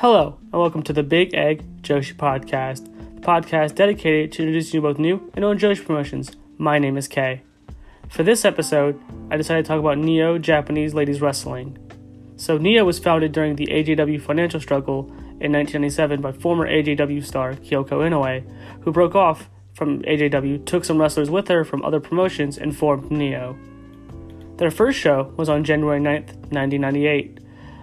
Hello, and welcome to the Big Egg Joshi Podcast, the podcast dedicated to introducing you both new and old Joshi promotions. My name is Kay. For this episode, I decided to talk about Neo Japanese Ladies Wrestling. So, Neo was founded during the AJW financial struggle in 1997 by former AJW star Kyoko Inoue, who broke off from AJW, took some wrestlers with her from other promotions, and formed Neo. Their first show was on January 9th, 1998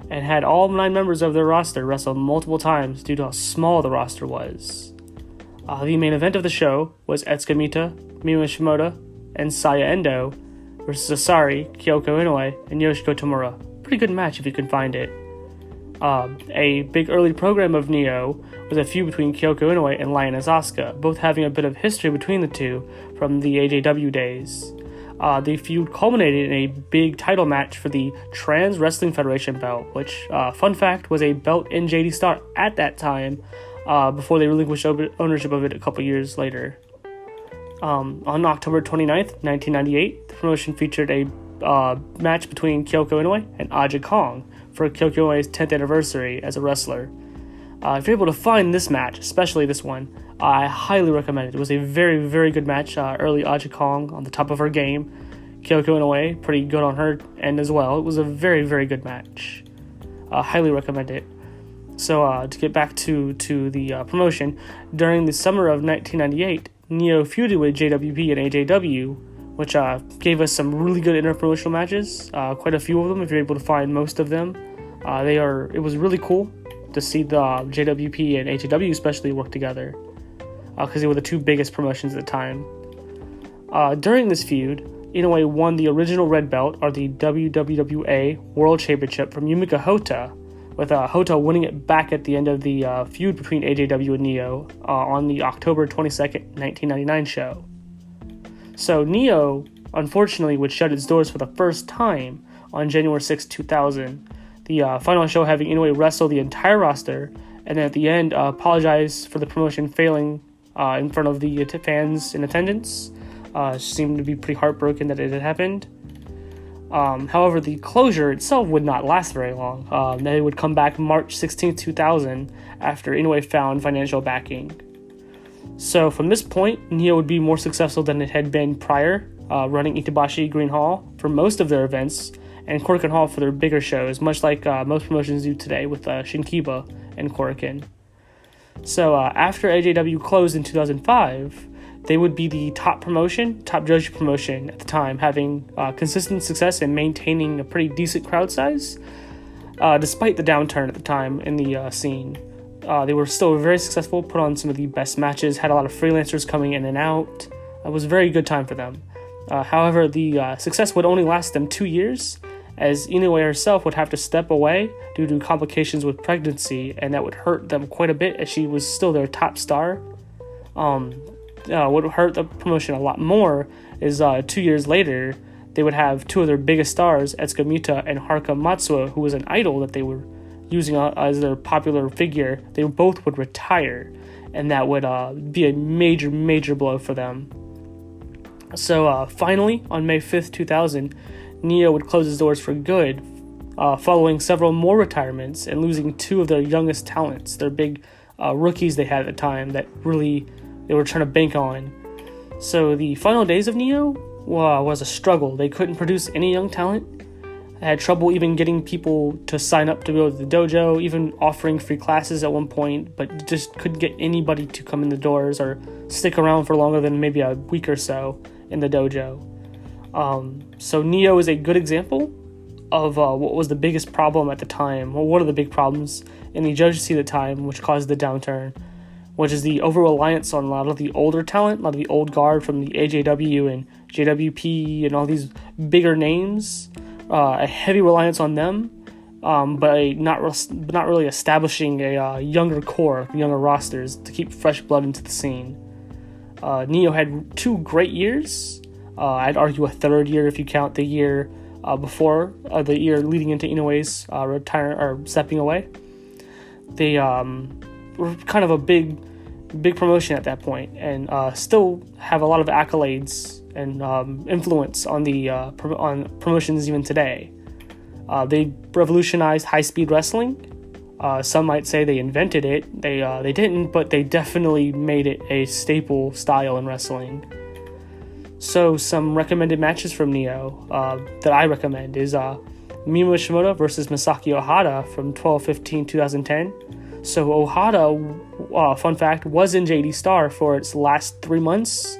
and had all nine members of their roster wrestle multiple times due to how small the roster was. Uh, the main event of the show was Etsuko Mita, Mima Shimoda, and Saya Endo versus Asari, Kyoko Inoue, and Yoshiko Tamura. Pretty good match if you can find it. Uh, a big early program of Neo was a feud between Kyoko Inoue and Lioness Asuka, both having a bit of history between the two from the AJW days. Uh, the feud culminated in a big title match for the Trans Wrestling Federation belt, which, uh, fun fact, was a belt in JD Star at that time uh, before they relinquished ownership of it a couple years later. Um, on October 29th, 1998, the promotion featured a uh, match between Kyoko Inoue and Aja Kong for Kyoko Inoue's 10th anniversary as a wrestler. Uh, if you're able to find this match, especially this one, I highly recommend it. It was a very, very good match. Uh, early Aja Kong on the top of her game. Kyoko Inoue, pretty good on her end as well. It was a very, very good match. Uh, highly recommend it. So uh, to get back to to the uh, promotion, during the summer of 1998, Neo feuded with JWP and AJW, which uh, gave us some really good interpromotional matches. Uh, quite a few of them, if you're able to find most of them. Uh, they are. It was really cool to see the JWP and AJW especially work together because uh, they were the two biggest promotions at the time. Uh, during this feud, Inoue won the original red belt, or the WWWA World Championship, from Yumiko Hotta, with uh, Hotta winning it back at the end of the uh, feud between AJW and Neo uh, on the October 22nd, 1999 show. So Neo, unfortunately, would shut its doors for the first time on January 6, 2000. The uh, final show having Inoue wrestle the entire roster, and then at the end uh, apologize for the promotion failing uh, in front of the fans in attendance. Uh, seemed to be pretty heartbroken that it had happened. Um, however, the closure itself would not last very long. Um, they would come back March 16, 2000, after Inoue found financial backing. So, from this point, Neo would be more successful than it had been prior, uh, running Itabashi Green Hall for most of their events and Korakuen Hall for their bigger shows, much like uh, most promotions do today with uh, Shinkiba and Korakuen. So uh, after AJW closed in 2005, they would be the top promotion, top Joshi promotion at the time, having uh, consistent success and maintaining a pretty decent crowd size, uh, despite the downturn at the time in the uh, scene. Uh, they were still very successful, put on some of the best matches, had a lot of freelancers coming in and out. It was a very good time for them. Uh, however, the success would only last them two years, as Inoue herself would have to step away due to complications with pregnancy, and that would hurt them quite a bit as she was still their top star. Um, uh, what would hurt the promotion a lot more is uh, two years later, they would have two of their biggest stars, Etsuko Mita and Haruka Matsuo, who was an idol that they were using uh, as their popular figure. They both would retire, and that would uh, be a major, major blow for them. So uh, finally, on May 5th, 2000, Neo would close his doors for good, uh, following several more retirements and losing two of their youngest talents, their big uh, rookies they had at the time that really they were trying to bank on. So the final days of Neo uh, was a struggle. They couldn't produce any young talent. I had trouble even getting people to sign up to go to the dojo, even offering free classes at one point, but just couldn't get anybody to come in the doors or stick around for longer than maybe a week or so in the dojo. Um, so Neo is a good example of uh, what was the biggest problem at the time, or one of the big problems in the Joshi at the time, which caused the downturn, which is the over reliance on a lot of the older talent, a lot of the old guard from the AJW and JWP and all these bigger names, uh, a heavy reliance on them, um, but not re- not really establishing a uh, younger core, younger rosters to keep fresh blood into the scene. Uh, Neo had two great years uh, I'd argue a third year if you count the year uh, before uh, the year leading into Inoue's uh, or stepping away. They um, were kind of a big, big promotion at that point, and uh, still have a lot of accolades and um, influence on the uh, pro- on promotions even today. they revolutionized high speed wrestling, Uh, some might say they invented it. They uh, they didn't, but they definitely made it a staple style in wrestling. So some recommended matches from Neo uh, that I recommend is uh, Mima Shimoda versus Misaki Ohata from 12-15-2010. So Ohata, uh, fun fact, was in JD Star for its last three months.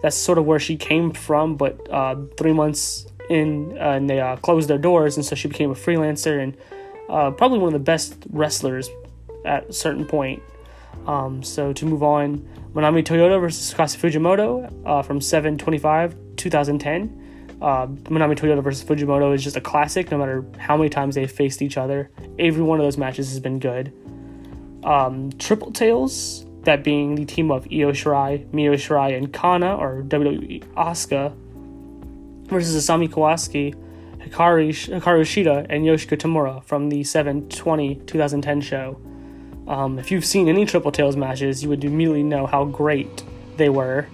That's sort of where she came from, but uh, three months in, uh, and they uh, closed their doors, and so she became a freelancer and uh, probably one of the best wrestlers at a certain point. Um, so to move on, Manami Toyota versus Tsukasa Fujimoto uh, from 725 2010. Uh, Manami Toyota versus Fujimoto is just a classic no matter how many times they've faced each other. Every one of those matches has been good. Um, Triple Tails, that being the team of Io Shirai, Mio Shirai, and Kana, or WWE Asuka, versus Asami Kawasaki, Hikaru, Hikaru Shida, and Yoshiko Tamura from the 720 2010 show. Um, if you've seen any Triple Tails matches, you would immediately know how great they were.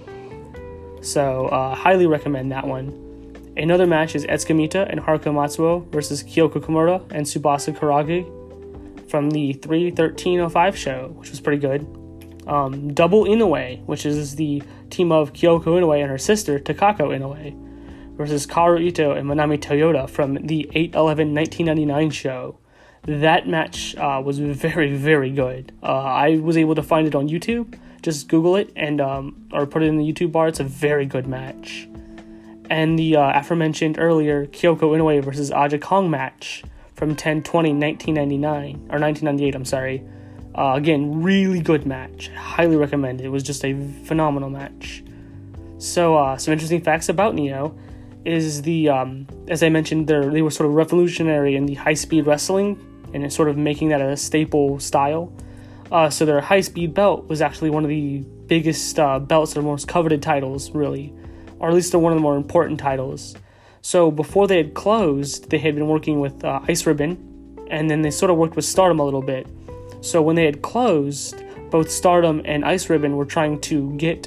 So, uh, highly recommend that one. Another match is Etsuko Mita and Haruka Matsuo versus Kyoko Kimura and Tsubasa Kurage from the 31305 show, which was pretty good. Um, Double Inoue, which is the team of Kyoko Inoue and her sister Takako Inoue, versus Kaoru Ito and Manami Toyota from the 811 1999 show. That match uh, was very, very good. Uh, I was able to find it on YouTube. Just Google it and um, or put it in the YouTube bar. It's a very good match and the uh, aforementioned earlier Kyoko Inoue versus Aja Kong match from 10 20 1999 or 1998 I'm sorry uh, again really good match highly recommend it. it was just a phenomenal match so uh, some interesting facts about Neo is the um, as I mentioned they were sort of revolutionary in the high speed wrestling and sort of making that a staple style uh, so their high speed belt was actually one of the biggest uh, belts their most coveted titles really or at least one of the more important titles. So before they had closed, they had been working with uh, Ice Ribbon, and then they sort of worked with Stardom a little bit. So when they had closed, both Stardom and Ice Ribbon were trying to get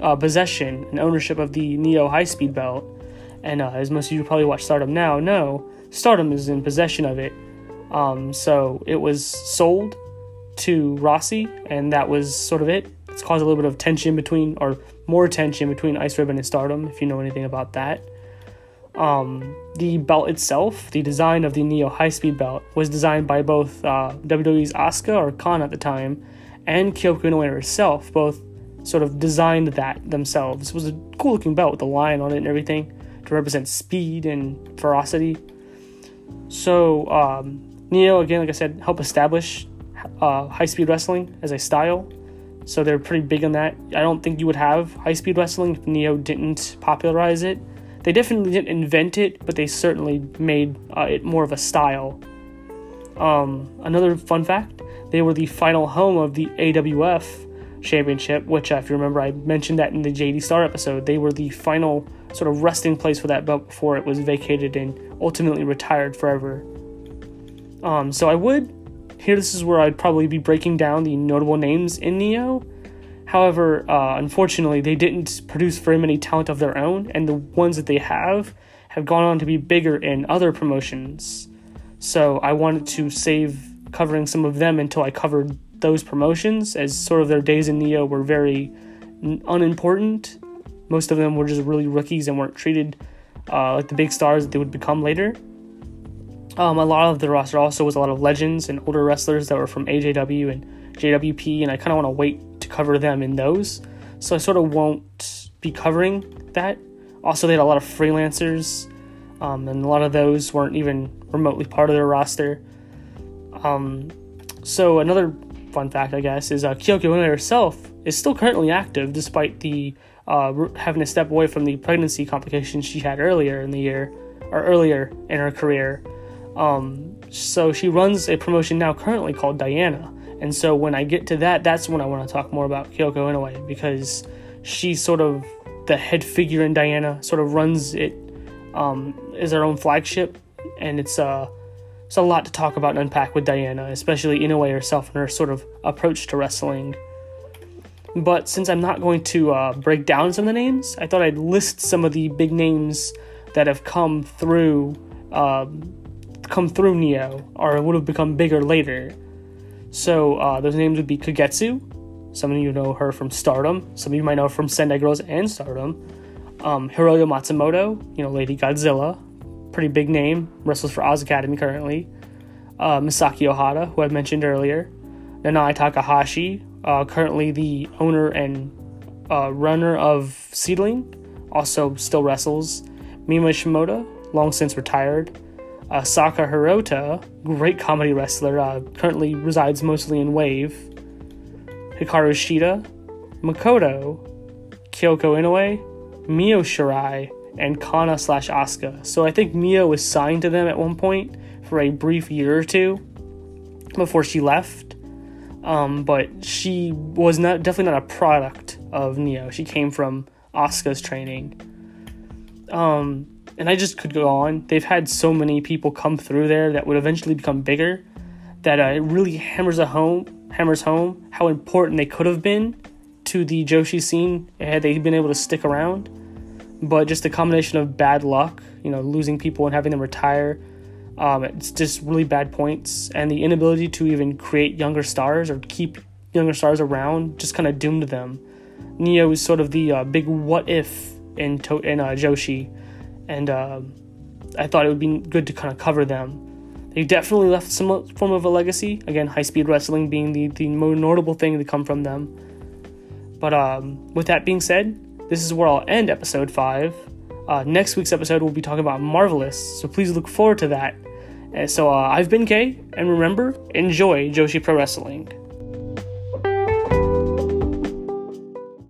uh, possession and ownership of the Neo High Speed Belt. And uh, as most of you probably watch Stardom now know, Stardom is in possession of it. Um, so it was sold to Rossy, and that was sort of it. It's caused a little bit of tension between, or more tension between Ice Ribbon and Stardom, if you know anything about that. Um, the belt itself, the design of the Neo High Speed belt, was designed by both uh, WWE's Asuka or Kana at the time and Kyoko Inoue herself. Both sort of designed that themselves. It was a cool looking belt with a lion on it and everything to represent speed and ferocity. So um, Neo, again, like I said, helped establish uh, high speed wrestling as a style so they're pretty big on that. I don't think you would have high speed wrestling if Neo didn't popularize it. They definitely didn't invent it, but they certainly made uh, it more of a style. Um, another fun fact they were the final home of the AWF championship, which, uh, if you remember, I mentioned that in the JD Star episode. They were the final sort of resting place for that belt before it was vacated and ultimately retired forever. Um, so I would here, this is where I'd probably be breaking down the notable names in Neo. However, uh, unfortunately, they didn't produce very many talent of their own, and the ones that they have have gone on to be bigger in other promotions. So I wanted to save covering some of them until I covered those promotions, as sort of their days in Neo were very unimportant. Most of them were just really rookies and weren't treated uh, like the big stars that they would become later. Um, a lot of the roster also was a lot of legends and older wrestlers that were from AJW and JWP, and I kind of want to wait to cover them in those. So I sort of won't be covering that. Also, they had a lot of freelancers, um, and a lot of those weren't even remotely part of their roster. Um, so another fun fact, I guess, is uh, Kyoko Inoue herself is still currently active despite the uh, having to step away from the pregnancy complications she had earlier in the year or earlier in her career. Um, so she runs a promotion now currently called Diana. And so when I get to that, that's when I want to talk more about Kyoko Inoue because she's sort of the head figure in Diana, sort of runs it um, as her own flagship, and it's uh, it's a lot to talk about and unpack with Diana, especially Inoue herself and her sort of approach to wrestling. But since I'm not going to uh, break down some of the names, I thought I'd list some of the big names that have come through um, come through Neo or would have become bigger later. So uh, those names would be Kagetsu. Some of you know her from Stardom. Some of you might know her from Sendai Girls and Stardom. Um, Hiroyo Matsumoto, you know, Lady Godzilla, pretty big name, wrestles for Oz Academy currently. Uh, Misaki Ohata, who I mentioned earlier. Nanae Takahashi, uh, currently the owner and uh, runner of Seedling, also still wrestles. Mima Shimoda, long since retired. Uh, Sakura Hirota, great comedy wrestler, uh, currently resides mostly in Wave. Hikaru Shida, Makoto, Kyoko Inoue, Mio Shirai, and Kana slash Asuka. So I think Mio was signed to them at one point for a brief year or two before she left. Um, but she was not definitely not a product of Neo. She came from Asuka's training. Um, and I just could go on. They've had so many people come through there that would eventually become bigger that uh, it really hammers a home, hammers home how important they could have been to the Joshi scene had they been able to stick around. But just a combination of bad luck, you know, losing people and having them retire, um, it's just really bad points, and the inability to even create younger stars or keep younger stars around just kind of doomed them. Neo is sort of the uh, big what if in to- in uh, Joshi, and uh, I thought it would be good to kind of cover them. They definitely left some form of a legacy. Again, high speed wrestling being the, the more notable thing to come from them. But um, with that being said, this is where I'll end episode 5. Uh, next week's episode, we'll be talking about Marvelous, so please look forward to that. So uh, I've been Kay, and remember, enjoy Joshi Pro Wrestling.